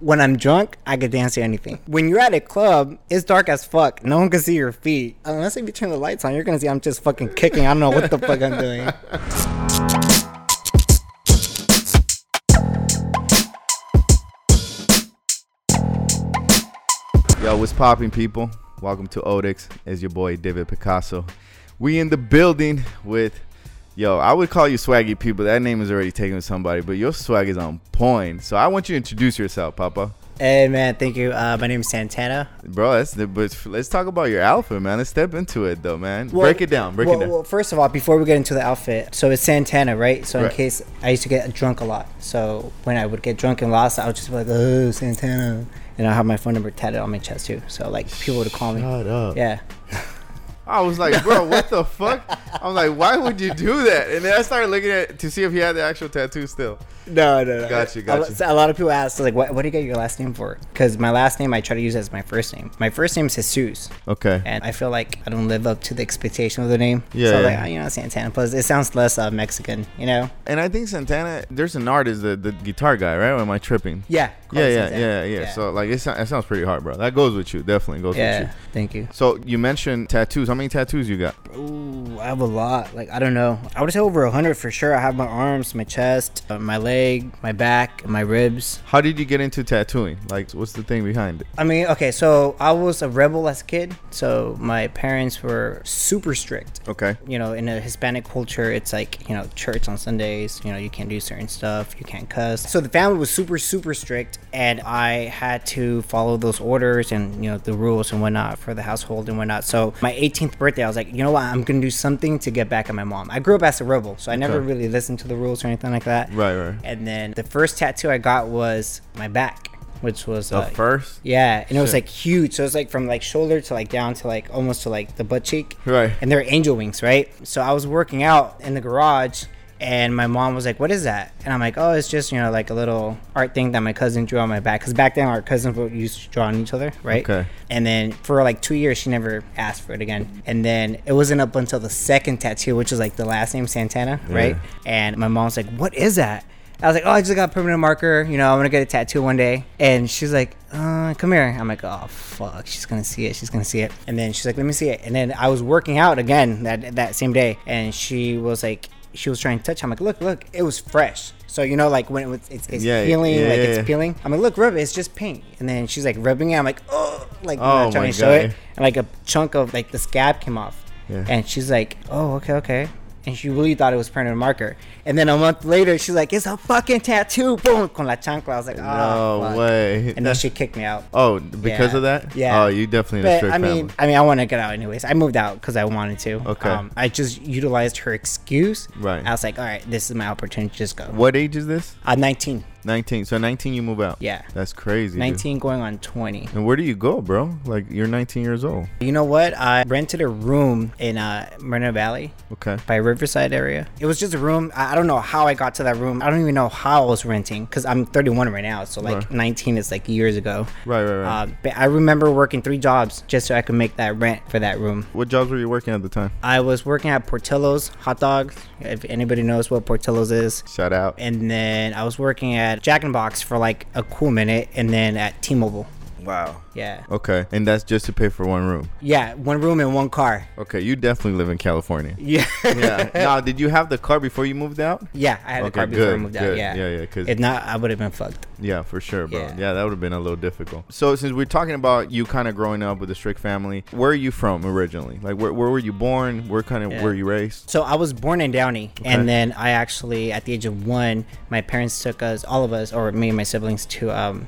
When I'm drunk, I could dance to anything. When you're at a club, it's dark as fuck. No one can see your feet. Unless if you turn the lights on, you're gonna see I'm just fucking kicking. I don't know what the fuck I'm doing. Yo, what's popping, people? Welcome to Odix. It's your boy David Picasso. We in the building with, yo, I would call you Swaggy people. That name is already taken with somebody, but your swag is on point. So I want you to introduce yourself, Papa. Hey man, thank you. Uh, my name is Santana. Bro, let's, but let's talk about your outfit, man. Let's step into it, though, man. Well, break it down. Break well, it down. Well, first of all, before we get into the outfit, so it's Santana, right? So in case I used to get drunk a lot, so when I would get drunk and lost, I would just be like, "Oh, Santana," and I have my phone number tatted on my chest too. So like people would call me. Shut up. Yeah. I was like, bro, what the fuck? I was like, why would you do that? And then I started looking at to see if he had the actual tattoo still. No, no, no. Gotcha, A, gotcha. lo- a lot of people ask, like, what, what do you get your last name for? Because my last name I try to use as my first name. My first name is Jesus, Okay. and I feel like I don't live up to the expectation of the name. Yeah, So I'm yeah. like, oh, you know, Santana. Plus, it sounds less uh, Mexican, you know? And I think Santana, there's an artist, the, the guitar guy, right? Or am I tripping? Yeah. call Yeah, yeah, yeah, yeah, So like, it, so- it sounds pretty hard, bro. That goes with you. Definitely goes with yeah. you. Thank you. So you mentioned tattoos. How many tattoos you got? Ooh, I have a lot. Like I don't know. I would say over a hundred for sure. I have my arms, my chest, uh, my leg, my back, my ribs. How did you get into tattooing? Like, what's the thing behind it? I mean, okay, so I was a rebel as a kid. So my parents were super strict. Okay. You know, in a Hispanic culture, it's like you know, church on Sundays. You know, you can't do certain stuff. You can't cuss. So the family was super, super strict, and I had to follow those orders and you know the rules and whatnot for the household and whatnot. So my 18th birthday, I was like, you know what, I'm gonna do something to get back at my mom. I grew up as a rebel, so I never Okay. really listened to the rules or anything like that. Right, right. And then the first tattoo I got was my back, which was The uh, first. yeah, and it was like huge. So it was like from like shoulder to like down to like almost to like the butt cheek. Right. And they're angel wings, right? So I was working out in the garage and my mom was like, What is that? And I'm like, Oh, it's just, you know, like a little art thing that my cousin drew on my back. Because back then our cousins would used to draw on each other, right? Okay. And then for like two years, she never asked for it again. And then it wasn't up until the second tattoo, which is like the last name Santana, right? And my mom's like, What is that? I was like, oh, I just got a permanent marker. You know, I'm gonna get a tattoo one day. And she's like, uh, come here. I'm like, oh fuck, she's gonna see it. She's gonna see it. And then she's like, let me see it. And then I was working out again that that same day, and she was like, she was trying to touch. I'm like, look, look, it was fresh. So you know, like when it was, it's, it's Yeah, peeling, yeah, like yeah, it's peeling. I'm like, look, rub it. It's just paint. And then she's like rubbing it. I'm like, oh, like Oh, trying to show it. And like a chunk of like the scab came off. Yeah. And she's like, oh, okay, okay. And she really thought it was permanent marker. And then a month later, she's like, it's a fucking tattoo. Boom, con la chancla. I was like, oh, no fuck." way. And then she kicked me out. oh, because Yeah. of that? Yeah. Oh, you definitely in a But I mean, family. I mean, I want to get out anyways. I moved out because I wanted to. Okay. Um, I just utilized her excuse. Right. I was like, all right, this is my opportunity. Just go. What age is this? I'm 19. 19. So 19, you move out. Yeah. That's crazy. dude. 19 going on 20. And where do you go, bro? Like you're 19 years old. You know what? I rented a room in uh, Moreno Valley. Okay. by Riverside area. It was just a room. I I don't know how I got to that room. I don't even know how I was renting because I'm 31 right now. So like Right. 19 is like years ago. Right, right, right. Uh, but I remember working three jobs just so I could make that rent for that room. what jobs were you working at the time? I was working at Portillo's hot dogs. If anybody knows what Portillo's is. Shout out. And then I was working at Jack in the Box for like a cool minute, and then at T-Mobile. Wow. Yeah, Okay. And that's just to pay for one room. yeah, one room and one car. Okay. You definitely live in California. Yeah, yeah. now, did you have the car before you moved out? yeah. I had a car before I good, moved out. good. Yeah, Yeah, Cause if not, I would have been fucked. Yeah, for sure, bro. Yeah, Yeah. that would have been a little difficult. So, since we're talking about you kind of growing up with a strict family, where are you from originally? Like, where, where were you born? Where kind of Yeah. were you raised? So I was born in Downey, Okay. and then I actually, at the age of one, my parents took us, all of us, or me and my siblings, to um,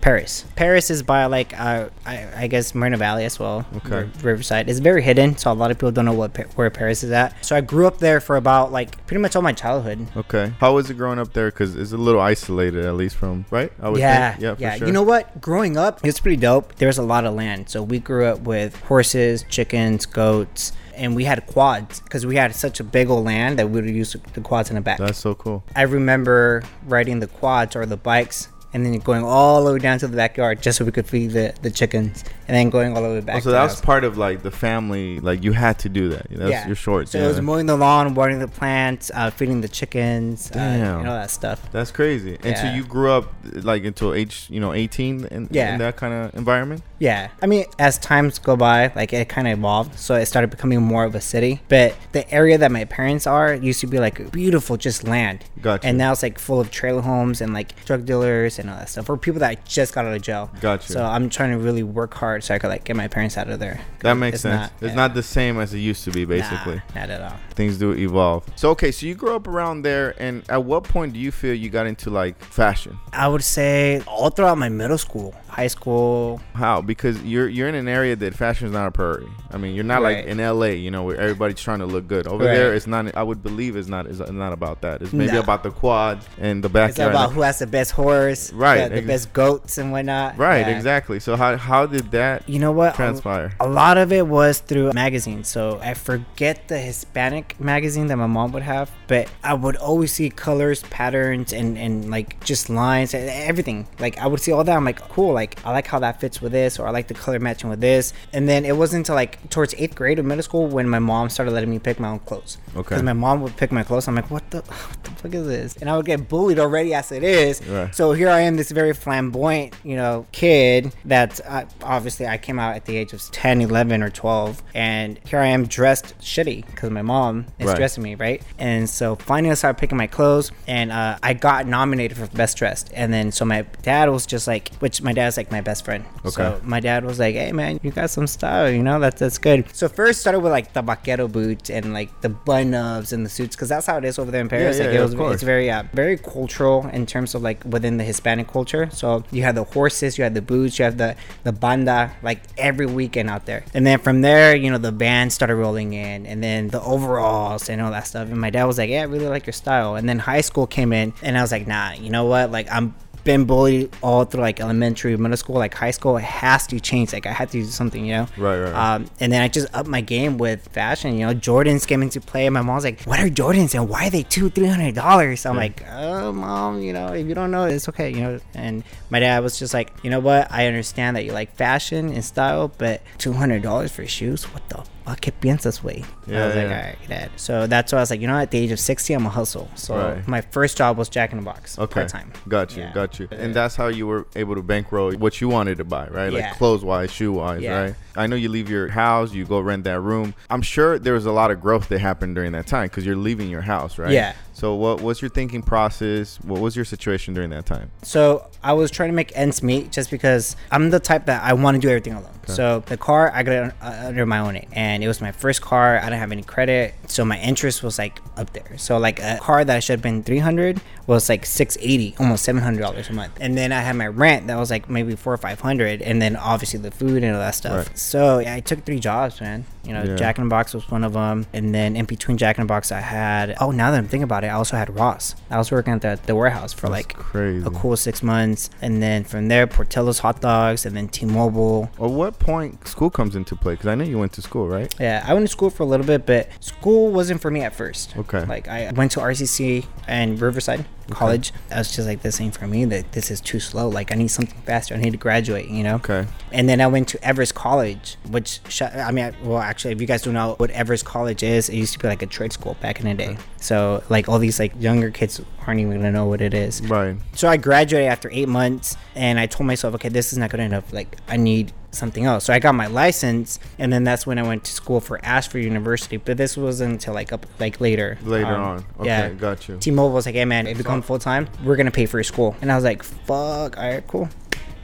Perris. Perris is by like uh, I, I guess Moreno Valley as well. Okay. Riverside. It's very hidden, so a lot of people don't know what where Perris is at. So I grew up there for about like pretty much all my childhood. Okay. How was it growing up there? Because it's a little isolated, at least from right. I would Yeah, think. Yeah, for yeah. sure. You know what? Growing up, it's pretty dope. There's a lot of land, so we grew up with horses, chickens, goats, and we had quads because we had such a big old land that we would use the quads in the back. That's so cool. I remember riding the quads or the bikes and then going all the way down to the backyard just so we could feed the, the chickens, and then going all the way back. Oh, to so the that was part of like the family. Like you had to do that. That's your short. So it was mowing the lawn, watering the plants, uh, feeding the chickens, uh, and all that stuff. That's crazy. And so you grew up like until age, you know, 18 in, Yeah. in that kind of environment? Yeah, I mean, as times go by, like it kind of evolved, so it started becoming more of a city. But the area that my parents are used to be like beautiful, just land. Gotcha. And now it's like full of trailer homes and like drug dealers and all that stuff, or people that just got out of jail. Gotcha. So I'm trying to really work hard so I could like get my parents out of there. That makes It's sense. not- it's yeah. not the same as it used to be, basically. Nah, not at all. Things do evolve. So, okay, so you grew up around there, and at what point do you feel you got into like fashion? I would say all throughout my middle school, high school. How? Because you're you're in an area that fashion is not a priority. I mean, you're not like in LA, you know, where everybody's trying to look good. Over Right. there, it's not. I would believe it's not. It's not about that. It's maybe about the quad and the backyard. It's about who has the best horse, Right, The, the best goats and whatnot. right. Yeah. Exactly. So how how did that You know what? transpire? A lot of it was through magazines. So I forget the Hispanic magazine that my mom would have, but I would always see colors, patterns, and, and like just lines and everything. Like I would see all that. I'm like, cool. Like I like how that fits with this, or I like the color matching with this. And then it wasn't until like towards eighth grade of middle school when my mom started letting me pick my own clothes. Okay. Because my mom would pick my clothes. I'm like, what the, what the fuck is this? And I would get bullied already as it is. Right. So here I am, this very flamboyant, you know, kid that uh, obviously I came out at the age of 10, 11, or 12. And here I am dressed shitty because my mom is Right. dressing me, right? And so finally I started picking my clothes and uh, I got nominated for Best Dressed. And then so my dad was just like, which my dad's like my best friend. Okay. So my dad was like, hey man, you got some style, you know, that's, that's good. So first started with like the vaquero boots and like the button ups and the suits because that's how it is over there in Perris. yeah, like yeah, it was, course. it's very uh, very cultural in terms of like within the Hispanic culture. So you had the horses, you had the boots, you have the the banda like every weekend out there. And then from there, you know, the band started rolling in, and then the overalls and all that stuff. And my dad was like, "Yeah, I really like your style." And then high school came in, and I was like, "Nah, you know what? Like I'm." Been bullied all through like elementary middle school like high school it has to change like i had to do something you know Right, right, right. um, and then I just upped my game with fashion. You know, Jordans came into play. My mom's like, "What are Jordans and why are they two, three hundred dollars?" I'm Yeah. like, "Oh, mom, you know, if you don't know, it's okay." You know, and my dad was just like, "You know what? I understand that you like fashion and style, but two hundred dollars for shoes? What the fuck que piensas, way?" I Yeah, like, yeah. "All right, dad." So that's why I was like, you know, at the age of sixty, I'm a hustle. So Right. my first job was Jack in the Box, Okay. part time. Got you. Yeah. Got you. And that's how you were able to bankroll what you wanted to buy, right? Like Yeah. clothes wise, shoe wise, Yeah. right? I know you leave your house, you go rent that room. I'm sure there was a lot of growth that happened during that time because you're leaving your house, right? Yeah. So what was your thinking process? What was your situation during that time? So I was trying to make ends meet just because I'm the type that I want to do everything alone. So the car I got it uh, under my own name, and it was my first car. I didn't have any credit, so my interest was like up there. So like a car that should have been 300 was like 680, almost 700 dollars a month. And then I had my rent that was like maybe four or 500, and then obviously the food and all that stuff. Right. So yeah, I took three jobs, man. You know, Yeah. Jack in the Box was one of them, and then in between Jack in the Box, I had oh now that I'm thinking about it, I also had Ross. I was working at the, the warehouse for That's like crazy. a cool six months, and then from there, Portillo's hot dogs, and then T-Mobile. At what point school comes into play? Because I know you went to school, right? Yeah, I went to school for a little bit, but school wasn't for me at first. Okay. Like I went to RCC and Riverside College. I was just like, this ain't for me. That this is too slow. Like I need something faster. I need to graduate. You know. Okay. And then I went to Everest College, which I mean, well, actually, if you guys don't know what Everest College is, it used to be like a trade school back in the day. So like all these like younger kids aren't even gonna know what it is. Right. So I graduated after eight months, and I told myself, okay, this is not good enough. Like I need something else. So I got my license, and then that's when I went to school for Ashford University. But this wasn't until like up like later. Later Um, on. Okay. yeah. Got you. T-Mobile was like, "Hey man, if you come full time, we're gonna pay for your school." And I was like, "Fuck, all right, cool."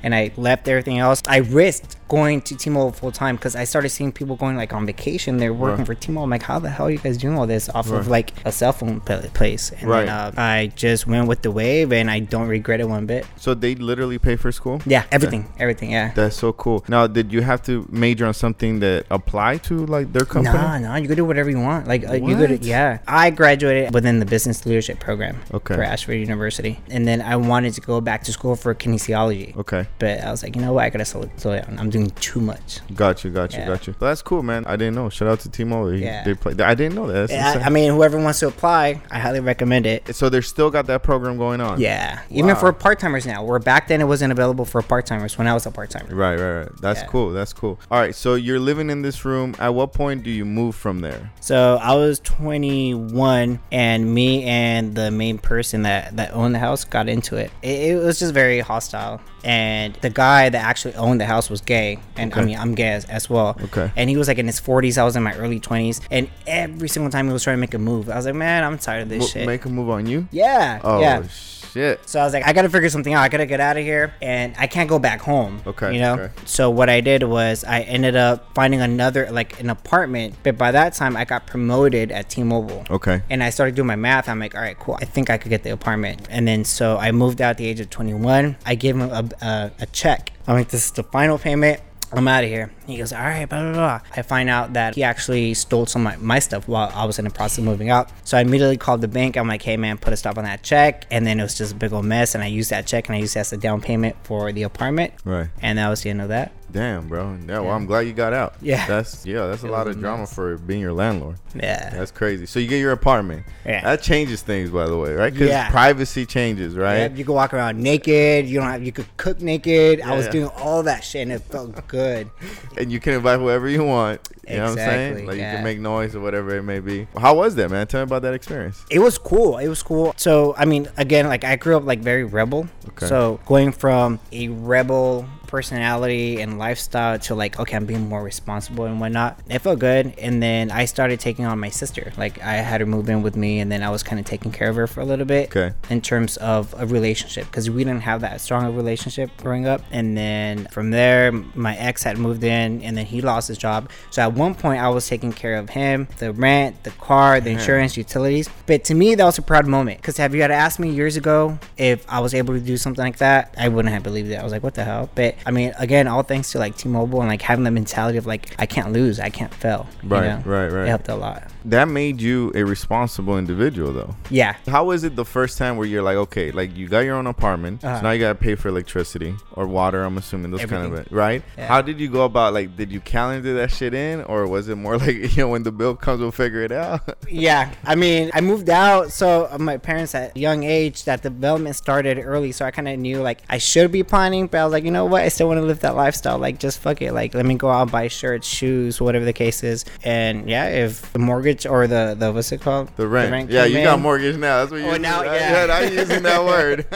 And I left everything else. I risked going to T-Mobile full time because I started seeing people going like on vacation. They're working Right. for T-Mobile. I'm like, how the hell are you guys doing all this off Right. of like a cell phone pla- place? And Right. then uh, I just went with the wave, and I don't regret it one bit. So they literally pay for school? Yeah, everything, everything. Yeah. That's so cool. Now, did you have to major on something that apply to like their company? Nah, nah, you could do whatever you want. Like uh, you could, yeah. I graduated within the business leadership program Okay. for Ashford University, and then I wanted to go back to school for kinesiology. Okay. But I was like, you know what? I gotta slow, slow down. I'm doing too much. Got you, got you, Yeah. got you. That's cool, man. I didn't know. Shout out to T-Mobile. He- Yeah. They play. I didn't know that. Insane. I mean, whoever wants to apply, I highly recommend it. so they're still got that program going on. Yeah, even Wow. for part timers now. Where back then it wasn't available for part timers when I was a part timer. Right, right, right. That's Yeah. cool. That's cool. All right. So you're living in this room. At what point do you move from there? So I was 21, and me and the main person that that owned the house got into it. It, it was just very hostile, and the guy that actually owned the house was gay, and I mean I'm gay as, as well. Okay. And he was like in his 40s. I was in my early 20s, and every single time he was trying to make a move, I was like, man, I'm tired of this Mo- shit. Make a move on you? yeah. Oh yeah. shit. So I was like, I gotta figure something out. I gotta get out of here, and I can't go back home. Okay, You know. okay. So what I did was I ended up finding another like an apartment, but by that time I got promoted at T-Mobile. Okay. And I started doing my math. I'm like, all right, cool. I think I could get the apartment. And then so I moved out at the age of 21. I gave him a, a, a check. I'm like, this is the final payment. I'm out of here. He goes, all right, blah, blah, blah. I find out that he actually stole some of my, my stuff while I was in the process of moving out. So I immediately called the bank. I'm like, hey, man, put a stop on that check. And then it was just a big old mess. And I used that check and I used that as a down payment for the apartment. Right. And that was the end of that. Damn, bro. Yeah. Well, Yeah. I'm glad you got out. Yeah. That's yeah. That's a lot of drama mess. for being your landlord. Yeah. That's crazy. So you get your apartment. Yeah. That changes things, by the way, right? Because Yeah. privacy changes, right? Yep, you could walk around naked. You don't have. You could cook naked. I was yeah. doing all that shit, and it felt good. And you can invite whoever you want. You know what I'm saying? Exactly, Like you can make noise or whatever it may be. How was that, man? Tell me about that experience. It was cool. It was cool. So I mean, again, like I grew up like very rebel. Okay. So going from a rebel personality and lifestyle to like okay, I'm being more responsible and whatnot. It felt good. And then I started taking on my sister. Like I had her move in with me, and then I was kind of taking care of her for a little bit. Okay. In terms of a relationship, because we didn't have that strong of a relationship growing up. And then from there, my ex had moved in, and then he lost his job. So at one point, I was taking care of him, the rent, the car, the insurance, utilities. But to me, that was a proud moment. Because have you had asked me years ago if I was able to do something like that, I wouldn't have believed it. I was like, what the hell? But I mean, again, all thanks to like T-Mobile and like having the mentality of like, I can't lose, I can't fail. you Right, know? right, right. It helped a lot. That made you a responsible individual, though. Yeah. How was it the first time where you're like, okay, like you got your own apartment, Uh-huh. so now you gotta pay for electricity or water? I'm assuming those kind of it, right? Yeah. How did you go about like? Did you calendar that shit in, or was it more like you know when the bill comes, we'll figure it out? yeah i mean i moved out so uh, my parents at a young age that development started early so i kind of knew like i should be planning but i was like you know what i still want to live that lifestyle like just fuck it like let me go out and buy shirts shoes whatever the case is and yeah if the mortgage or the the what's it called The rent. yeah, came you got mortgage now. That's what you. Oh, now, yeah. yeah. I'm using that word.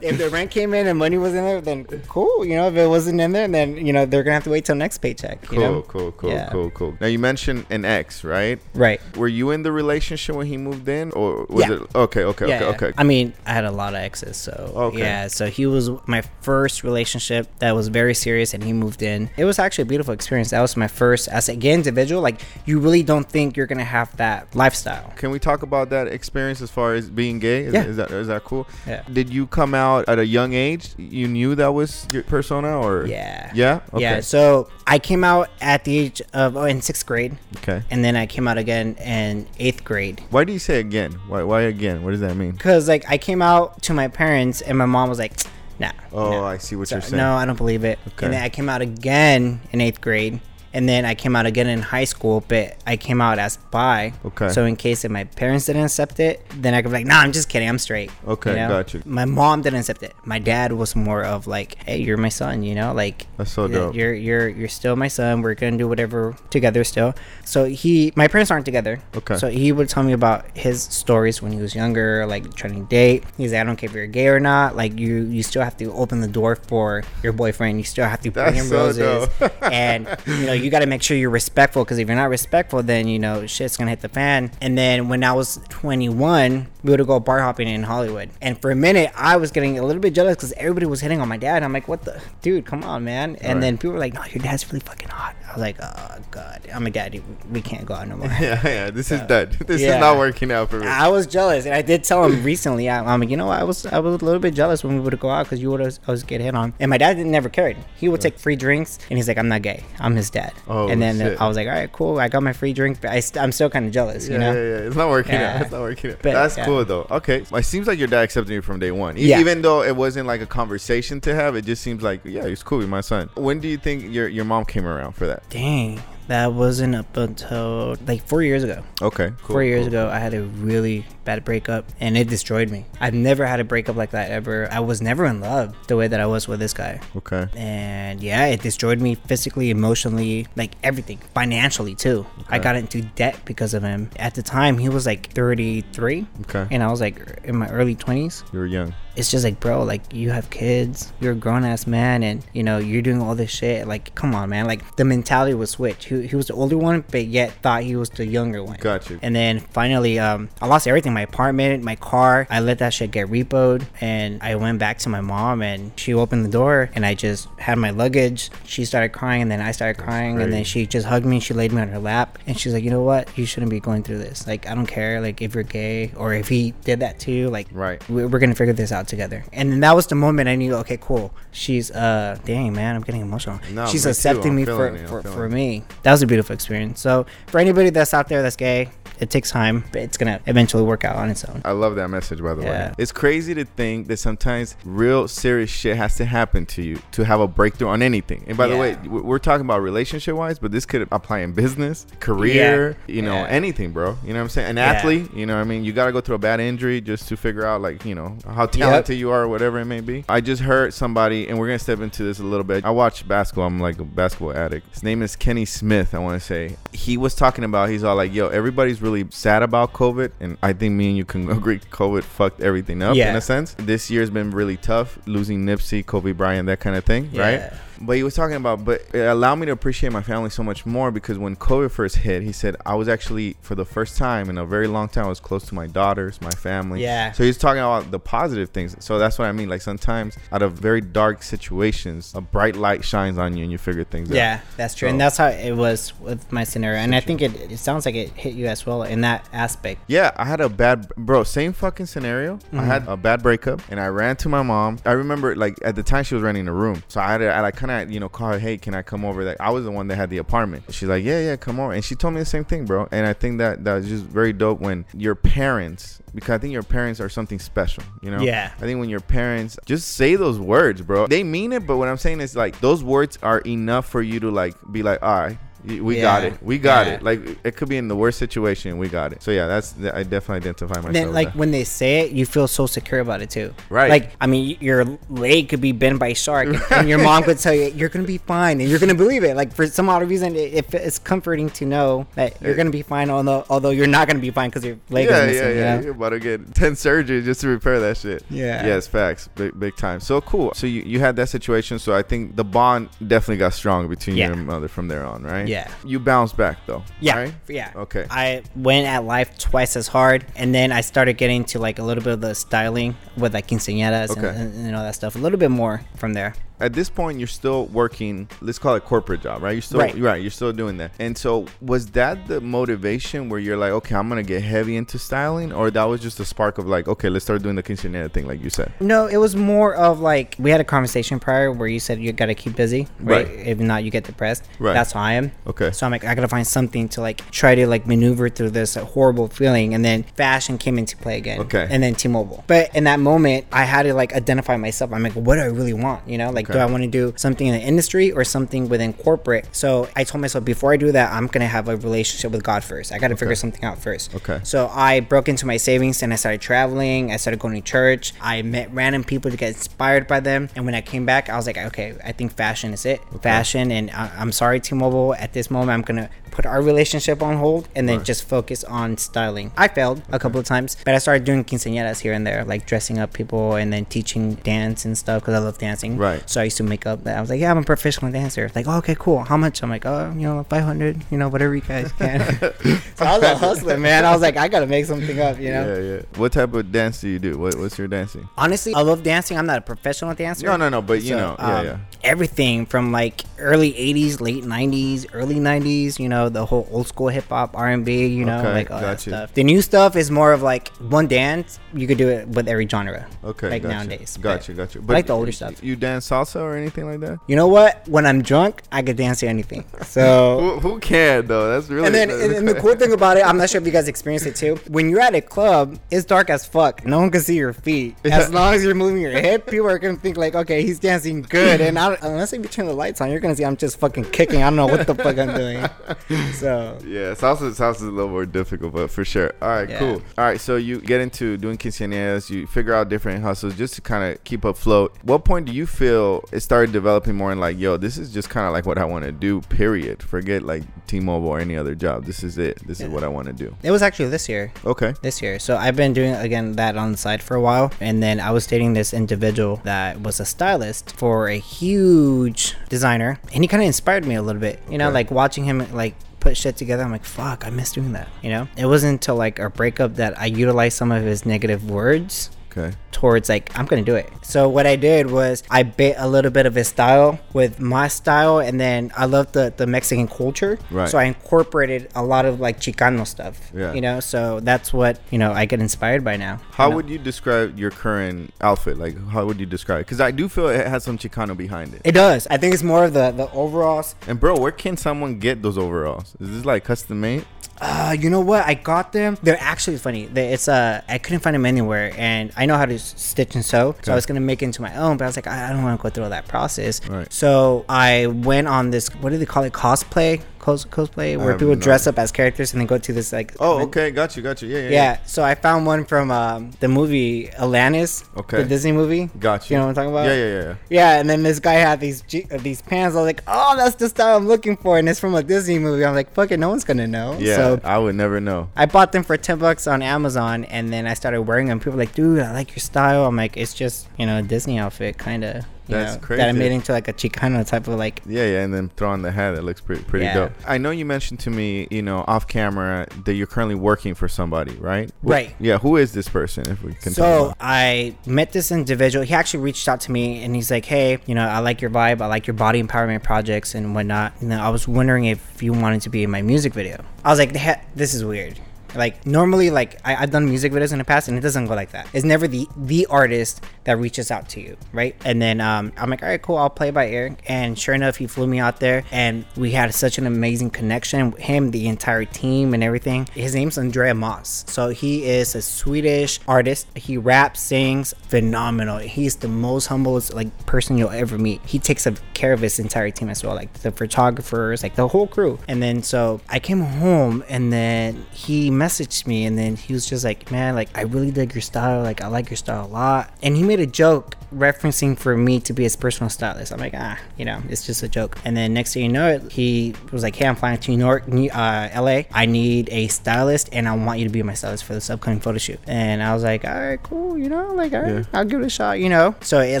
if the rent came in and money was in there then cool you know if it wasn't in there then you know they're gonna have to wait till next paycheck you cool, know cool, cool, Yeah. Cool, cool. Now you mentioned an ex, right? right Were you in the relationship when he moved in, or was Yeah. it okay? Okay, yeah, okay, yeah. okay. I mean, I had a lot of exes, so Okay. yeah. So he was my first relationship that was very serious, and he moved in. It was actually a beautiful experience. That was my first as a gay individual. Like, you really don't think you're gonna have that lifestyle. Can we talk about that experience as far as being gay? Is, Yeah. is that is that cool? Yeah. Did you come out at a young age? You knew that was your persona, or Yeah. yeah, okay. Yeah. So I came out at the age of oh, in sixth grade, okay. and then I came out again in eighth grade. Why do you say again? Why why again? What does that mean? Cause like I came out to my parents, and my mom was like, "Nah." Oh, nah. I see what So, you're saying. no, I don't believe it. Okay. And then I came out again in eighth grade. And then I came out again in high school, but I came out as bi. Okay. So in case if my parents didn't accept it, then I could be like, nah, I'm just kidding. I'm straight. Okay, got you. My mom didn't accept it. My dad was more of like, hey, you're my son, you know? Like That's so uh, dope. You're you're you're still my son. We're gonna do whatever together still. So he my parents aren't together. Okay. So he would tell me about his stories when he was younger, like trying to date. He's like, I don't care if you're gay or not. Like you you still have to open the door for your boyfriend. You still have to bring That's him so roses. dope. and you know, you gotta make sure you're respectful because if you're not respectful, then you know shit's gonna hit the fan. And then when I was 21, we would go bar hopping in Hollywood. And for a minute, I was getting a little bit jealous because everybody was hitting on my dad. I'm like, what the dude? Come on, man. And Right. then people were like, no, your dad's really fucking hot. I was like, oh god, I'm a daddy. We can't go out no more. yeah, yeah. This is So, dead. This yeah. is not working out for me. I was jealous, and I did tell him recently. I, I'm like, you know, what? I was I was a little bit jealous when we would go out because you would always get hit on. And my dad didn't never cared. He would take free drinks, and he's like, I'm not gay. I'm his dad. Oh, and then shit. I was like, all right, cool. I got my free drink, but I st- I'm still kind of jealous, yeah, you know. yeah, yeah. It's not working Yeah. out. It's not working out. But, That's yeah. cool though. Okay, it seems like your dad accepted you from day one. E- Yeah. Even though it wasn't like a conversation to have, it just seems like yeah, he's cool. He's my son. When do you think your your mom came around for that? Dang, that wasn't up until like four years ago. Okay, cool. four years cool. ago, I had a really bad breakup, and it destroyed me. I've never had a breakup like that ever. I was never in love the way that I was with this guy. Okay. and yeah, it destroyed me physically, emotionally, like everything, financially too. I got into debt because of him. At the time, he was like 33, Okay. and I was like in my early 20s. You were young. It's just like, bro, like you have kids, you're a grown ass man, and you know you're doing all this shit. Like, come on, man. Like the mentality was switched. He, he was the older one, but yet thought he was the younger one. Got you. And then finally, um, I lost everything my apartment, my car. I let that shit get repoed. And I went back to my mom, and she opened the door, and I just had my luggage. She started crying, and then I started crying. And then she just hugged me. and She laid me on her lap. And she's like, You know what? You shouldn't be going through this. Like, I don't care, like, if you're gay or if he did that to you. Like, Right. we're gonna figure this out together. And then that was the moment I knew, okay, cool. She's uh, dang man, I'm getting emotional. No, She's me accepting me for for, for me. That was a beautiful experience. So for anybody that's out there that's gay, it takes time, but it's gonna eventually work out on its own. I love that message, by the way. Yeah. It's crazy to think that sometimes real serious shit has to happen to you to have a breakthrough on anything. And by the way, we're talking about relationship wise, but this could apply in business, career, you know, Yeah. anything, bro. You know what I'm saying? An Yeah. athlete, you know what I mean? You got to go through a bad injury just to figure out, like, you know, how talented you are or whatever it may be. I just heard somebody, and we're going to step into this a little bit. I watch basketball. I'm like a basketball addict. His name is Kenny Smith, I want to say. He was talking about, he's all like, yo, everybody's really sad about COVID. And I think me and you can agree COVID fucked everything up Yeah. in a sense. This year's been really tough, losing Nipsey, Kobe Bryant, that kind of thing, right? Yeah. But he was talking about, but it allowed me to appreciate my family so much more because when COVID first hit, he said I was actually for the first time in a very long time I was close to my daughters, my family. Yeah. So he's talking about the positive things. So that's what I mean. Like sometimes out of very dark situations, a bright light shines on you and you figure things out. Yeah, that's true, and that's how it was with my scenario. And I think it, it sounds like it hit you as well in that aspect. Yeah, I had a bad bro. Same fucking scenario. I mm-hmm. had a bad breakup, and I ran to my mom. I remember like at the time she was renting a room, so I had to, I like kind of you know call her, hey, can I come over? Like I was the one that had the apartment. She's like, yeah, yeah, come over, and she told me the same thing, bro. And I think that that was just very dope when your parents, because I think your parents are something special, you know. Yeah. I think when your parents just say those words, bro, they mean it. But what I'm saying is like those words are enough for you to like be like, all right. We got it. We got Yeah. it. Like it could be in the worst situation. We got it. So yeah, that's I definitely identify myself. then like when they say it you feel so secure about it too Right. like i mean your leg could be bent by a shark and your mom could tell you you're gonna be fine and you're gonna believe it like for some odd reason it, it, it's comforting to know that you're gonna be fine although although you're not gonna be fine because your leg yeah, is missing yeah, yeah. know? You're about to get ten surgeries just to repair that shit. Yeah. Yes, facts. Big, big time. So cool. So you, you had that situation. So I think the bond definitely got strong between you and your mother from there on, right? Yeah. You bounced back though. Yeah, Right? yeah. Okay. I went at life twice as hard, and then I started getting to like a little bit of the styling with like quinceañeras Okay. and, and, and all that stuff. A little bit more from there. At this point, you're still working. Let's call it corporate job, right? You're still Right. right. You're still doing that. And so, was that the motivation where you're like, okay, I'm gonna get heavy into styling, or that was just a spark of like, okay, let's start doing the quinceanera thing, like you said. No, it was more of like we had a conversation prior where you said you gotta keep busy, right? Right. If not, you get depressed. Right. That's how I am. Okay. So I'm like, I gotta find something to like try to like maneuver through this horrible feeling, and then fashion came into play again. Okay. And then T-Mobile. But in that moment, I had to like identify myself. I'm like, what do I really want? You know, like, do I want to do something in the industry or something within corporate? So I told myself before I do that, I'm gonna have a relationship with God first. I gotta figure something out first. Okay. So I broke into my savings and I started traveling. I started going to church. I met random people to get inspired by them. And when I came back, I was like, okay, I think fashion is it. Fashion. And I- I'm sorry, T-Mobile. At this moment, I'm gonna put our relationship on hold and then Right. just focus on styling. I failed a couple of times, but I started doing quinceañeras here and there, like dressing up people and then teaching dance and stuff because I love dancing. Right. So I used to make up. That I was like, yeah, I'm a professional dancer. Like, oh, okay, cool. How much? I'm like, oh, you know, 500. You know, whatever you guys can. so I was a hustler, man. I was like, I gotta make something up. You know. Yeah, yeah. What type of dance do you do? What, what's your dancing? Honestly, I love dancing. I'm not a professional dancer. No, no, no. But you So, know, yeah, um, yeah. Everything from like early '80s, late '90s, early '90s. You know, the whole old school hip hop, R&B. You know, Okay, like all that stuff. The new stuff is more of like one dance. You could do it with every genre. Okay, like nowadays. Gotcha, But gotcha. I like the older stuff. You dance salsa or anything like that? You know what? When I'm drunk, I could dance to anything. So. Who, who can though? That's really. And then, and, and the cool thing about it, I'm not sure if you guys experienced it too. When you're at a club, it's dark as fuck. No one can see your feet. As long as you're moving your hip, people are gonna think like, okay, he's dancing good. And I, unless if you turn the lights on, you're gonna see I'm just fucking kicking. I don't know what the fuck I'm doing. So Yeah, salsa salsa is a little more difficult, but for sure. All right, Yeah. cool. All right, so you get into doing quinceañeras, you figure out different hustles just to kind of keep afloat. What point do you feel it started developing more in like, yo, this is just kind of like what I want to do. Period. Forget like T-Mobile or any other job. This is it. This is what I want to do. it was actually this year. Okay. This year. So I've been doing again that on the side for a while. And then I was dating this individual that was a stylist for a huge designer. And he kind of inspired me a little bit. You know, Okay. like watching him like put shit together. I'm like, fuck, I miss doing that. You know? It wasn't until like our breakup that I utilized some of his negative words Okay. towards like I'm gonna do it. So what I did was I bit a little bit of his style with my style, and then I love the the Mexican culture. Right. So I incorporated a lot of like Chicano stuff. Yeah. You know, so that's what you know I get inspired by now. How you know? would you describe your current outfit? Like, how would you describe it? Because I do feel it has some Chicano behind it. it does? I think it's more of the the overalls. And bro, where can someone get those overalls? Is this like custom made? Uh, you know what? I got them. They're actually funny. They, it's uh, I couldn't find them anywhere, and I know how to s- stitch and sew, so I was gonna make it into my own. But I was like, I I don't want to go through all that process. Right. So I went on this. What do they call it? Cosplay. Cos- cosplay, where people no dress up as characters and then go to this like. Oh, event. okay, got you, got you. Yeah, yeah. Yeah, so I found one from um, the movie Alanis, Okay. the Disney movie. got you. You know what I'm talking about? Yeah, yeah, yeah. yeah. Yeah, and then this guy had these G- uh, these pants. I was like, oh, that's the style I'm looking for, and it's from a Disney movie. I'm like, fuck it, no one's gonna know. Yeah, So I would never know. I bought them for ten bucks on Amazon, and then I started wearing them. People were like, dude, I like your style. I'm like, it's just you know a Disney outfit, kind of. That's know, crazy. That I made into like a Chicano type of like. Yeah, yeah, and then throw on the hat. That looks pretty, pretty Yeah. dope. I know you mentioned to me, you know, off camera that you're currently working for somebody, right? Wh- Right. Yeah. Who is this person? If we can. So I met this individual. He actually reached out to me and he's like, "Hey, you know, I like your vibe. I like your body empowerment projects and whatnot. And I was wondering if you wanted to be in my music video." I was like, "He- "This is weird." Like normally, like I, I've done music videos in the past, and it doesn't go like that. It's never the the artist that reaches out to you, right? And then um, I'm like, all right, cool, I'll play by ear. And sure enough, he flew me out there, and we had such an amazing connection. Him, the entire team, and everything. His name's Andrea Moss. So he is a Swedish artist. He raps, sings, phenomenal. He's the most humblest like person you'll ever meet. He takes care of his entire team as well, like the photographers, like the whole crew. And then so I came home, and then he messaged me, and then he was just like, "Man, like I really dig your style. Like I like your style a lot." And he made a joke referencing for me to be his personal stylist. I'm like, ah, you know, it's just a joke. And then next thing you know, it, he was like, "Hey, I'm flying to New York, uh, LA. I need a stylist, and I want you to be my stylist for this upcoming photo shoot." And I was like, "All right, cool. You know, like all right, Yeah. I'll give it a shot." You know. So it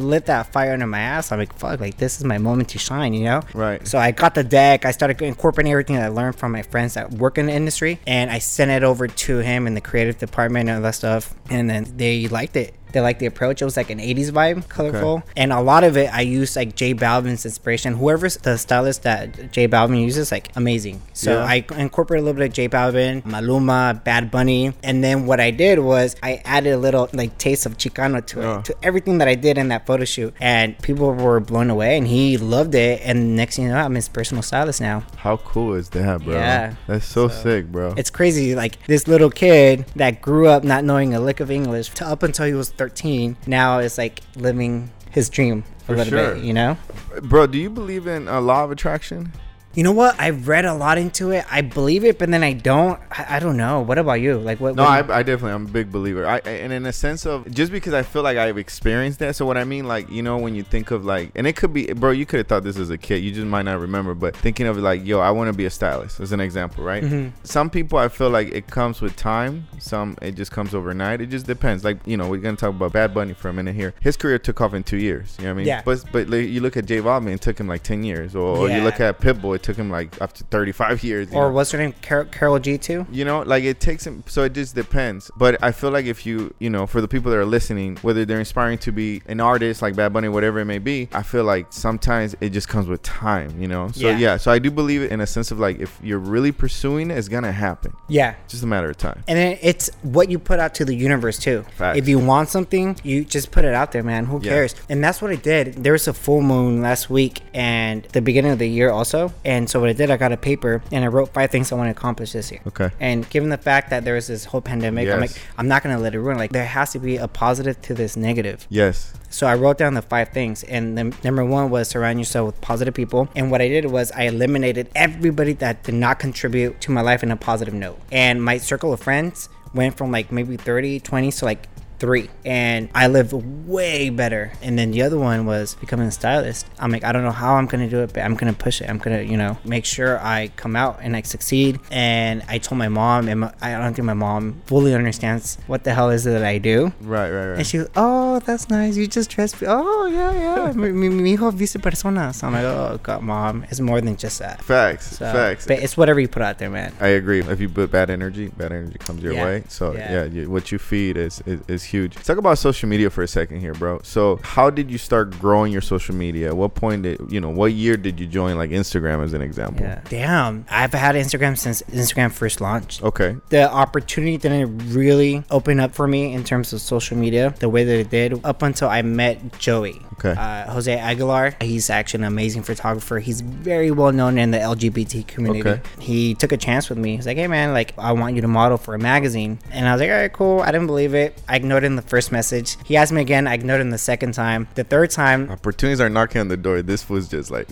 lit that fire under my ass. I'm like, "Fuck, like this is my moment to shine." You know. Right. So I got the deck. I started incorporating everything that I learned from my friends that work in the industry, and I sent it over to him in the creative department and all that stuff. And then they liked it. They like the approach. It was like an 80s vibe, colorful. And a lot of it, I used like J Balvin's inspiration. Whoever's the stylist that J Balvin uses, like amazing. So Yeah. I incorporated a little bit of J Balvin, Maluma, Bad Bunny. And then what I did was I added a little like taste of Chicano to it, to everything that I did in that photo shoot. And people were blown away and he loved it. And next thing you know, I'm his personal stylist now. How cool is that, bro? Yeah. That's so, So- sick, bro. It's crazy. Like this little kid that grew up not knowing a lick of English to up until he was 13, now is like living his dream a For little sure. bit, you know? bro, do you believe in a law of attraction? You know what? I've read a lot into it. I believe it, but then I don't. I, I don't know. What about you? Like what? No, what I, I definitely I'm a big believer. I and in a sense of just because I feel like I've experienced that. So what I mean, like you know, when you think of like, and it could be, bro, you could have thought this as a kid. You just might not remember. But thinking of it like, yo, I want to be a stylist as an example, right? Mhm. Some people I feel like it comes with time. Some it just comes overnight. It just depends. Like you know, we're gonna talk about Bad Bunny for a minute here. His career took off in two years. You know what I mean? Yeah. But but like, you look at J Balvin, it took him like ten years, or, or you look at Pitbull, it took him like up to thirty five years. or know? what's her name? Carol, Karol G too. you know like it takes him so it just depends but i feel like if you you know for the people that are listening whether they're inspiring to be an artist like bad bunny whatever it may be i feel like sometimes it just comes with time you know so Yeah. yeah, so i do believe it in a sense of like if you're really pursuing it it's gonna happen Yeah. just a matter of time And it's what you put out to the universe too. Facts. If you want something, you just put it out there, man. Who Yeah. cares? And that's what I did. There was a full moon last week and the beginning of the year also. And so what I did, I got a paper and I wrote five things I want to accomplish this year. okay And given the fact that there was this whole pandemic, I'm like, I'm not gonna let it ruin. Like, there has to be a positive to this negative. yes So I wrote down the five things, and the number one was surround yourself with positive people. And what I did was I eliminated everybody that did not contribute to my life in a positive note. And my circle of friends went from like maybe 30, 20 to like three and i lived way better and then the other one was becoming a stylist i'm like i don't know how i'm gonna do it but i'm gonna push it i'm gonna you know make sure i come out and i succeed and i told my mom and my, i don't think my mom fully understands what the hell is it that i do right right right and she was, oh, that's nice. You just dress. Oh, yeah, yeah. mi, mi, hijo vice personas. I'm like, oh, God, mom. It's more than just that. facts So, facts But it's whatever you put out there, man. I agree. If you put bad energy, bad energy comes your Yeah. way. So Yeah. yeah, you, what you feed is, is is huge. Let's talk about social media for a second here, bro. So how did you start growing your social media? At what point did you know? What year did you join like Instagram as an example? Yeah. Damn. I've had Instagram since Instagram first launched. Okay. The opportunity didn't really open up for me in terms of social media the way that it did up until I met Joey. Okay. Uh, Jose Aguilar. He's actually an amazing photographer. He's very well known in the LGBT community. Okay. He took a chance with me. He's like, hey man, like I want you to model for a magazine. And I was like, all right, cool. I didn't believe it. I ignored it in the first message. He asked me again. I ignored him the second time. The third time, Opportunities are knocking on the door. This was just like.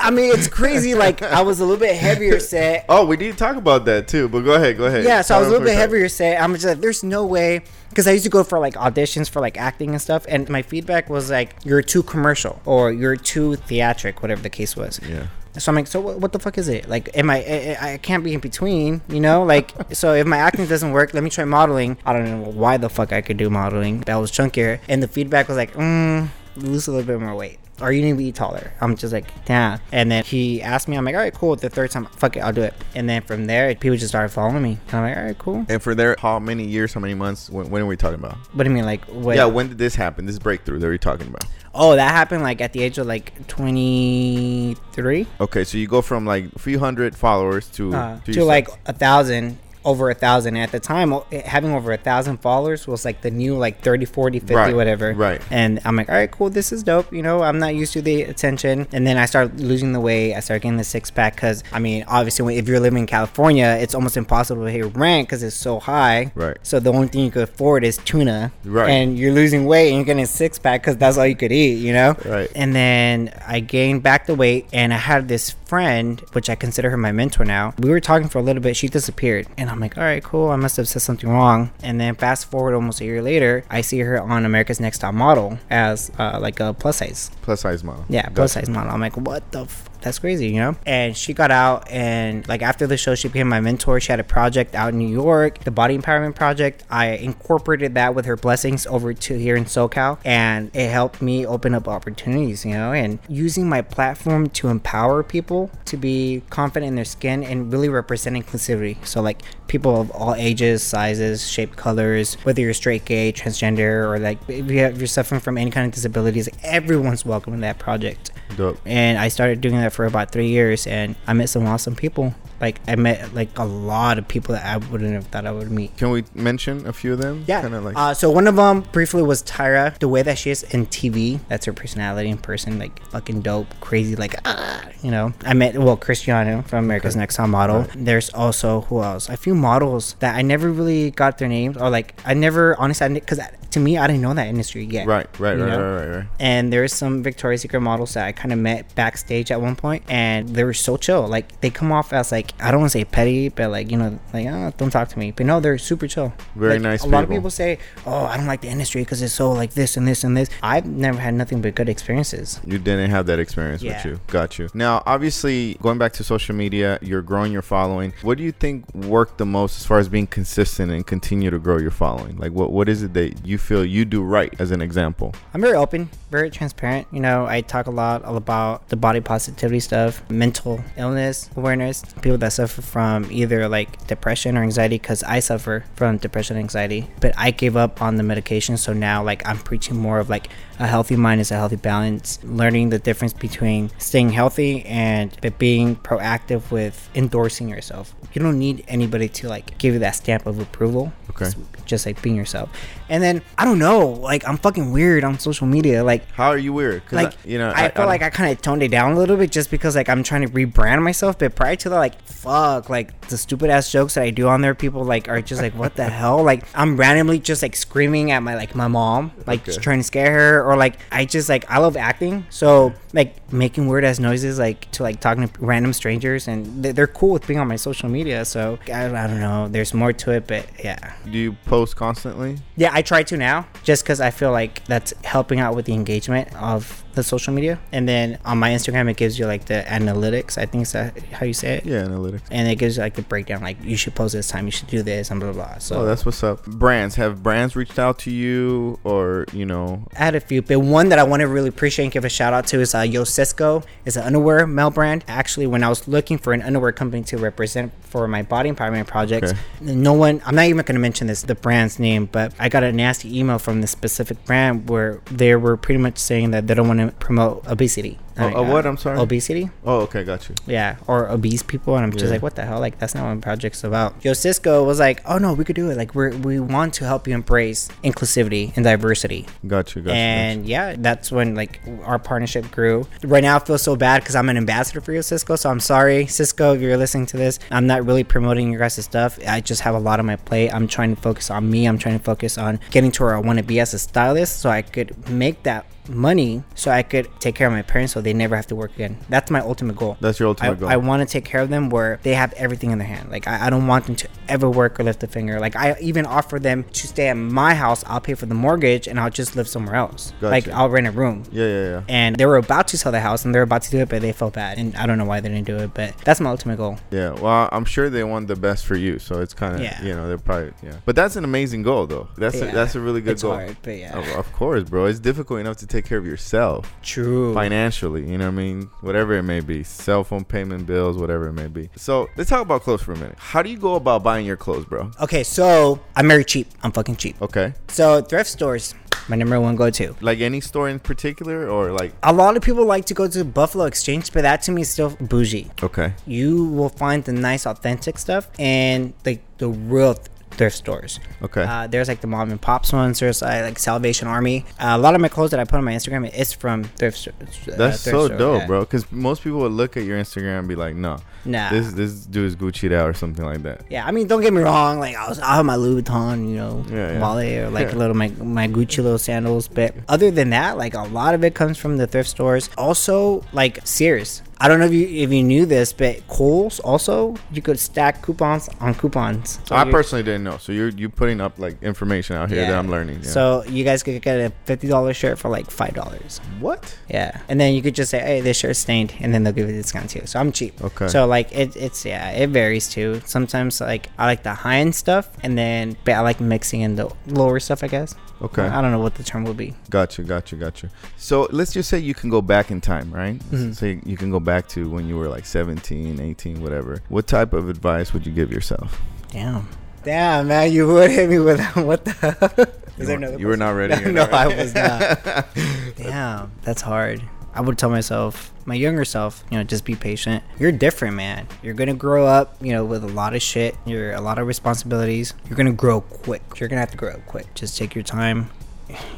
I mean, it's crazy. Like I was a little bit heavier set. oh, we need to talk about that too. But go ahead, go ahead. Yeah, so I was a little bit heavier set. I'm just like, there's no way. Because I used to go for like auditions for like acting and stuff. And my feedback was like, you're too commercial or you're too theatric, whatever the case was. Yeah. So I'm like, so what, what the fuck is it? Like, am I, I? I can't be in between, you know? Like, so if my acting doesn't work, let me try modeling. I don't know why the fuck I could do modeling. That was chunkier, and the feedback was like, mm, lose a little bit more weight. Or you need to be taller. I'm just like, damn. And then he asked me, I'm like, all right, cool. The third time, fuck it, I'll do it. And then from there, people just started following me. And I'm like, all right, cool. And for there, how many years, how many months? When, when are we talking about? What do you mean, like, what? Yeah, when did this happen? This breakthrough that we're talking about. oh, that happened like at the age of like 23 Okay, so you go from like a few hundred followers to uh, to yourself. like a thousand over a thousand at the time having over a thousand followers was like the new like 30 40 50 Right, whatever right. and i'm like all right cool this is dope you know i'm not used to the attention and then i started losing the weight i started getting the six pack because i mean obviously if you're living in california it's almost impossible to pay rent because it's so high Right. so the only thing you could afford is tuna Right. and you're losing weight and you're getting a six pack because that's all you could eat you know Right. and then I gained back the weight, and I had this friend, which I consider her my mentor now. We were talking for a little bit. She disappeared, and I'm like, all right, cool. I must have said something wrong. And then fast forward almost a year later, I see her on America's Next Top Model as uh, like a plus size. plus size model. Yeah, plus Gotcha. size model. I'm like, what the? F-? That's crazy, you know. And she got out, and like after the show, she became my mentor. She had a project out in New York, the Body Empowerment Project. I incorporated that with her blessings over to here in SoCal, and it helped me open up opportunities, you know. And using my platform to empower people to be confident in their skin and really represent inclusivity. So like people of all ages, sizes, shape, colors, whether you're straight, gay, transgender, or like if you you're suffering from any kind of disabilities, everyone's welcome in that project Dope. and I started doing that for about three years, and I met some awesome people. Like I met like a lot of people that I wouldn't have thought I would meet. Can we mention a few of them? Yeah. Kind of like. uh, so one of them briefly was Tyra. The way that she is in TV, that's her personality in person. Like fucking dope, crazy. Like ah, you know. I met well Cristiano from America's Next Top Model. Right. There's also who else? A few models that I never really got their names or like I never honestly because to me, I didn't know that industry yet. Right, right, right, right, right, right. And there's some Victoria's Secret models that I kind of met backstage at one point, and they were so chill. Like they come off as like I don't want to say petty, but like you know, like oh, don't talk to me. But no, they're super chill. Very Like, nice A lot of people. people say, "Oh, I don't like the industry because it's so like this and this and this." I've never had nothing but good experiences. You didn't have that experience Yeah. with you. Got you. Now, obviously, going back to social media, you're growing your following. What do you think worked the most as far as being consistent and continue to grow your following? Like, what what is it that you feel you do right, as an example? I'm very open, very transparent. You know, I talk a lot about the body positivity stuff, mental illness awareness, people that suffer from either like depression or anxiety, because I suffer from depression and anxiety, but I gave up on the medication. So now, like, I'm preaching more of like a healthy mind is a healthy balance, learning the difference between staying healthy and but being proactive with endorsing yourself. You don't need anybody to like give you that stamp of approval. Okay. Just, like being yourself. And then I don't know, like I'm fucking weird on social media. Like How are you weird? like I, you know, I, feel like I kind of toned it down a little bit just because like I'm trying to rebrand myself. But prior to that, like fuck, like the stupid ass jokes that I do on there, people like are just like, what the hell? Like I'm randomly just like screaming at my like my mom, like just trying to scare her, or like I just like I love acting, so like making weird ass noises like to like talking to random strangers, and they- they're cool with being on my social media. So I, I don't know, there's more to it, but yeah. do you post constantly? Yeah, I try to now, just because I feel like that's helping out with the engagement of the social media. And then on my Instagram, it gives you like the analytics. I think is that how you say it. Yeah, analytics. And it gives you like the breakdown, like you should post this time, you should do this, and blah blah. blah. So Oh, that's what's up. Brands have brands reached out to you, or you know, I had a few, but one that I want to really appreciate and give a shout out to is uh, Yo Cisco. It's an underwear male brand. Actually, when I was looking for an underwear company to represent for my body empowerment project, Okay. no one, I'm not even going to mention this, the brand's name, but I got a nasty email from this specific brand where they were pretty much saying that they don't want to promote obesity. Oh, what? I'm sorry? Obesity? oh, okay, got you. Yeah, or obese people, and I'm just Yeah. like, what the hell? Like, that's not what my project's about. Yo, Cisco was like, oh no, we could do it. Like, we we want to help you embrace inclusivity and diversity Got you. Got you. got you. and yeah, that's when like our partnership grew. Right now, I feel so bad because I'm an ambassador for you, Cisco. So I'm sorry, Cisco, if you're listening to this. I'm not really promoting your guys' stuff. I just have a lot on my plate. I'm trying to focus on me. I'm trying to focus on getting to where I want to be as a stylist, so I could make that money, so I could take care of my parents, so they never have to work again. That's my ultimate goal. That's your I, ultimate goal. I want to take care of them where they have everything in their hand. Like I, I don't want them to ever work or lift a finger. Like I even offer them to stay at my house. I'll pay for the mortgage and I'll just live somewhere else. Like I'll rent a room. yeah, yeah, yeah. And they were about to sell the house and they were about to do it, but they felt bad. And I don't know why they didn't do it, but that's my ultimate goal. Yeah, well, I'm sure they want the best for you, so it's kind of Yeah. you know they're probably yeah. But that's an amazing goal though. That's a, that's a really good it's goal. hard, but yeah. Of, of course, bro. It's difficult enough to take care of yourself True. financially. You know what I mean? Whatever it may be, cell phone payment, bills, whatever it may be. So let's talk about clothes for a minute. How do you go about buying your clothes, bro? Okay, so I'm very cheap. I'm fucking cheap. Okay, So thrift stores, my number one go to. like any store in particular, or like A lot of people like to go to Buffalo Exchange, but that to me is still bougie. okay, you will find the nice authentic stuff and like the real th- thrift stores okay, uh, there's like the mom and pops ones there's uh, like salvation army uh, a lot of my clothes that i put on my instagram is from thrift stores uh, that's thrift so stores, dope, yeah. bro. Because most people would look at your Instagram and be like, no, nah this this dude is Gucci'd out or something like that. yeah i mean don't get me wrong like i was i have my louis vuitton you know Yeah, yeah. or like Yeah. little my my gucci little sandals but other than that like a lot of it comes from the thrift stores also like sears I don't know if you if you knew this, but Kohl's also you could stack coupons on coupons. So I personally didn't know. So you're you putting up like information out here that I'm learning. Yeah. So you guys could get a fifty dollars shirt for like five dollars. what? Yeah, and then you could just say, "Hey, this shirt's stained," and then they'll give you a discount too. So I'm cheap. Okay. So like it, it's yeah, it varies too. Sometimes like I like the high end stuff, and then but I like mixing in the lower stuff. I guess. Okay. I don't know what the term would be. Gotcha, gotcha, got you, got you. So let's just say you can go back in time, right? Mhm. Say you can go back to when you were like 17, 18, whatever. What type of advice would you give yourself? Damn. Damn, man, you would hit me with what the? Is You there were- another? you were not ready? No, not I was not. Damn, that's hard. I would tell myself, my younger self, you know, just be patient. You're different, man. You're gonna grow up, you know, with a lot of shit. You're a lot of responsibilities. You're gonna grow quick. You're gonna have to grow quick. Just take your time.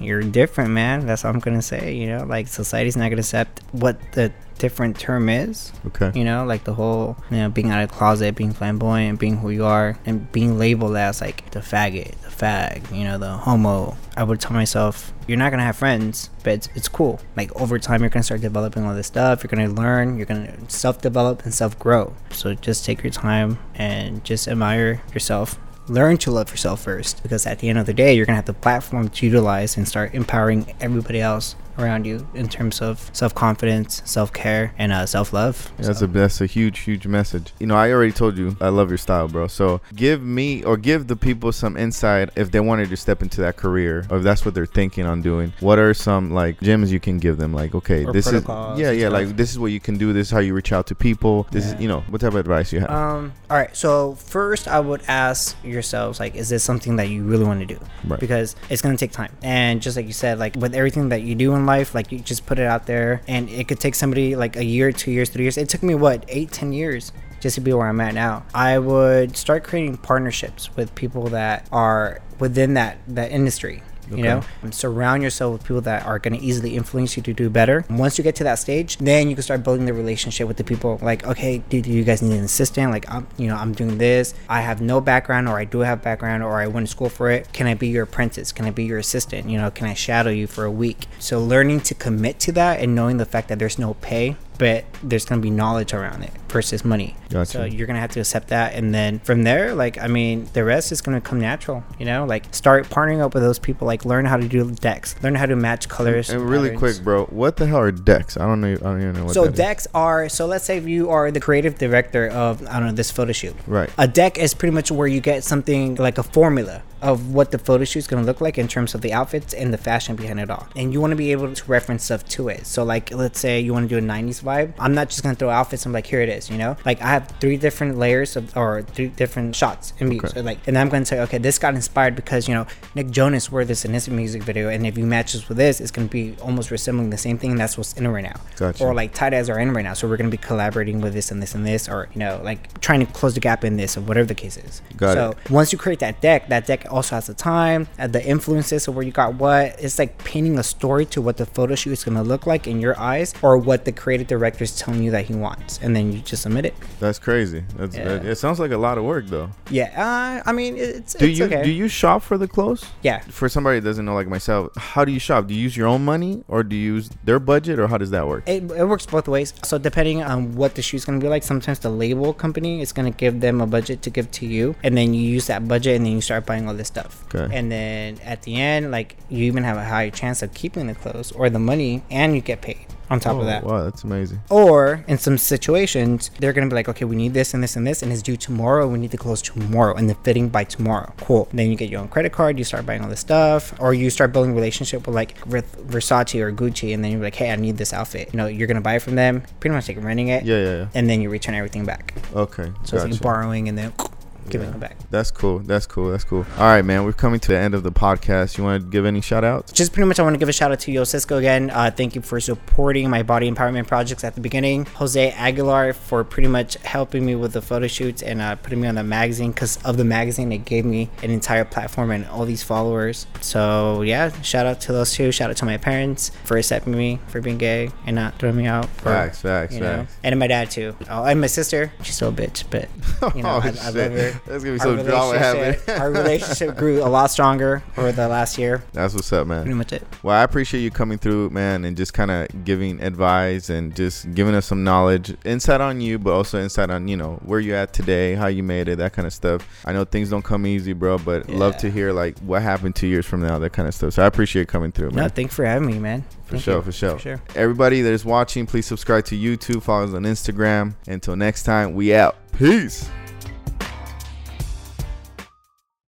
You're different, man. That's all I'm gonna say. You know, like society's not gonna accept what the different term is. Okay. You know, like the whole, you know, being out of the closet, being flamboyant, being who you are, and being labeled as like the faggot, the fag, you know, the homo. I would tell myself, you're not gonna have friends, but it's, it's cool. Like over time, you're gonna start developing all this stuff. You're gonna learn. You're gonna self-develop and self-grow. So just take your time and just admire yourself. Learn to love yourself first, because at the end of the day, you're gonna have the platform to utilize and start empowering everybody else around you in terms of self-confidence, self-care, and uh, self-love. That's So- a that's a huge huge message. You know, I already told you I love your style, bro. So give me or give the people some insight if they wanted to step into that career or if that's what they're thinking on doing. What are some like gems you can give them? Like, okay, Or this is yeah yeah like this is what you can do. This is how you reach out to people. This Yeah. is you know what type of advice you have. Um. All right. So first, I would ask yourselves, like, is this something that you really want to do? Right. Because it's gonna take time, and just like you said, like with everything that you do in life, like you just put it out there, and it could take somebody like a year, two years, three years. It took me what eight, ten years just to be where I'm at now. I would start creating partnerships with people that are within that that industry. You Okay. know, surround yourself with people that are going to easily influence you to do better. Once you get to that stage, then you can start building the relationship with the people. Like, okay, do, do you guys need an assistant? Like, I'm, you know, I'm doing this. I have no background, or I do have background, or I went to school for it. Can I be your apprentice? Can I be your assistant? You know, can I shadow you for a week? So learning to commit to that and knowing the fact that there's no pay, but there's going to be knowledge around it versus money. Gotcha. So you're gonna have to accept that, and then from there, like I mean, the rest is gonna come natural. You know, like start partnering up with those people. Like learn how to do decks, learn how to match colors. and really patterns. quick, bro, what the hell are decks? I don't know. I don't even know what So that is. decks are so let's say you are the creative director of I don't know this photo shoot. Right. A deck is pretty much where you get something like a formula of what the photo shoot is going to look like in terms of the outfits and the fashion behind it all. And you want to be able to reference stuff to it. So like let's say you want to do a 90s vibe. I'm not just going to throw outfits I'm like here it is, you know? Like I have three different layers of or three different shots in. Okay. So like and I'm going to say okay, this got inspired because, you know, Nick Jonas wore this in his music video and if you match this with this, it's going to be almost resembling the same thing and that's what's in right now. Gotcha. Or like tight as are in right now. So we're gonna be collaborating with this and this and this, or you know, like trying to close the gap in this or whatever the case is. Got so it. once you create that deck, that deck also has the time, uh, the influences of where you got what. It's like painting a story to what the photo shoot is gonna look like in your eyes, or what the creative director is telling you that he wants, and then you just submit it. That's crazy. That's Yeah. that- it. Sounds like a lot of work though. Yeah, uh, I mean, it's Do it's you okay. do you shop for the clothes? yeah. For somebody that doesn't know like myself, how do you shop? Do you use your own money or do you use their budget or how does that work? It, it works both ways. So depending on what the shoe's gonna be like, sometimes the label company is gonna give them a budget to give to you, and then you use that budget, and then you start buying all this stuff. Okay. And then at the end, like you even have a higher chance of keeping the clothes or the money, and you get paid on top Oh, of that. Wow, that's amazing. Or in some situations, they're gonna be like, okay, we need this and this and this, and it's due tomorrow. We need the clothes tomorrow, and the fitting by tomorrow. Cool. Then you get your own credit card. You start buying all this stuff, or you start building relationship with like with Versace or Gucci, and then you're like, hey, I need this outfit. You know, you're gonna buy it from them, pretty much like renting it, Yeah, yeah, yeah. and then you return everything back. Okay. So it's like borrowing and then giving Yeah. it back. That's cool. That's cool. That's cool. All right, man. We're coming to the end of the podcast. You want to give any shout outs? just pretty much I want to give a shout out to Yo Cisco again. Uh, thank you for supporting my body empowerment projects at the beginning. Jose Aguilar for pretty much helping me with the photo shoots and uh, putting me on the magazine because of the magazine it gave me an entire platform and all these followers. So yeah, shout out to those two. Shout out to my parents for accepting me for being gay and not throwing me out. or, Facts, facts, you know, facts. and my dad too. Oh, and my sister. She's still a bitch, but you know Oh, I, I love her. That's gonna be some drama happening. our relationship grew a lot stronger over the last year. That's what's up, man. Pretty much it. Well, I appreciate you coming through, man, and just kind of giving advice and just giving us some knowledge, insight on you, but also insight on you know where you at today, how you made it, that kind of stuff. I know things don't come easy, bro, but love to hear like what happened two years from now, that kind of stuff. So I appreciate coming through, man. No, thanks for having me, man. for Thank sure, you. for sure, For sure. Everybody that is watching, please subscribe to YouTube, follow us on Instagram. Until next time, we out. Peace.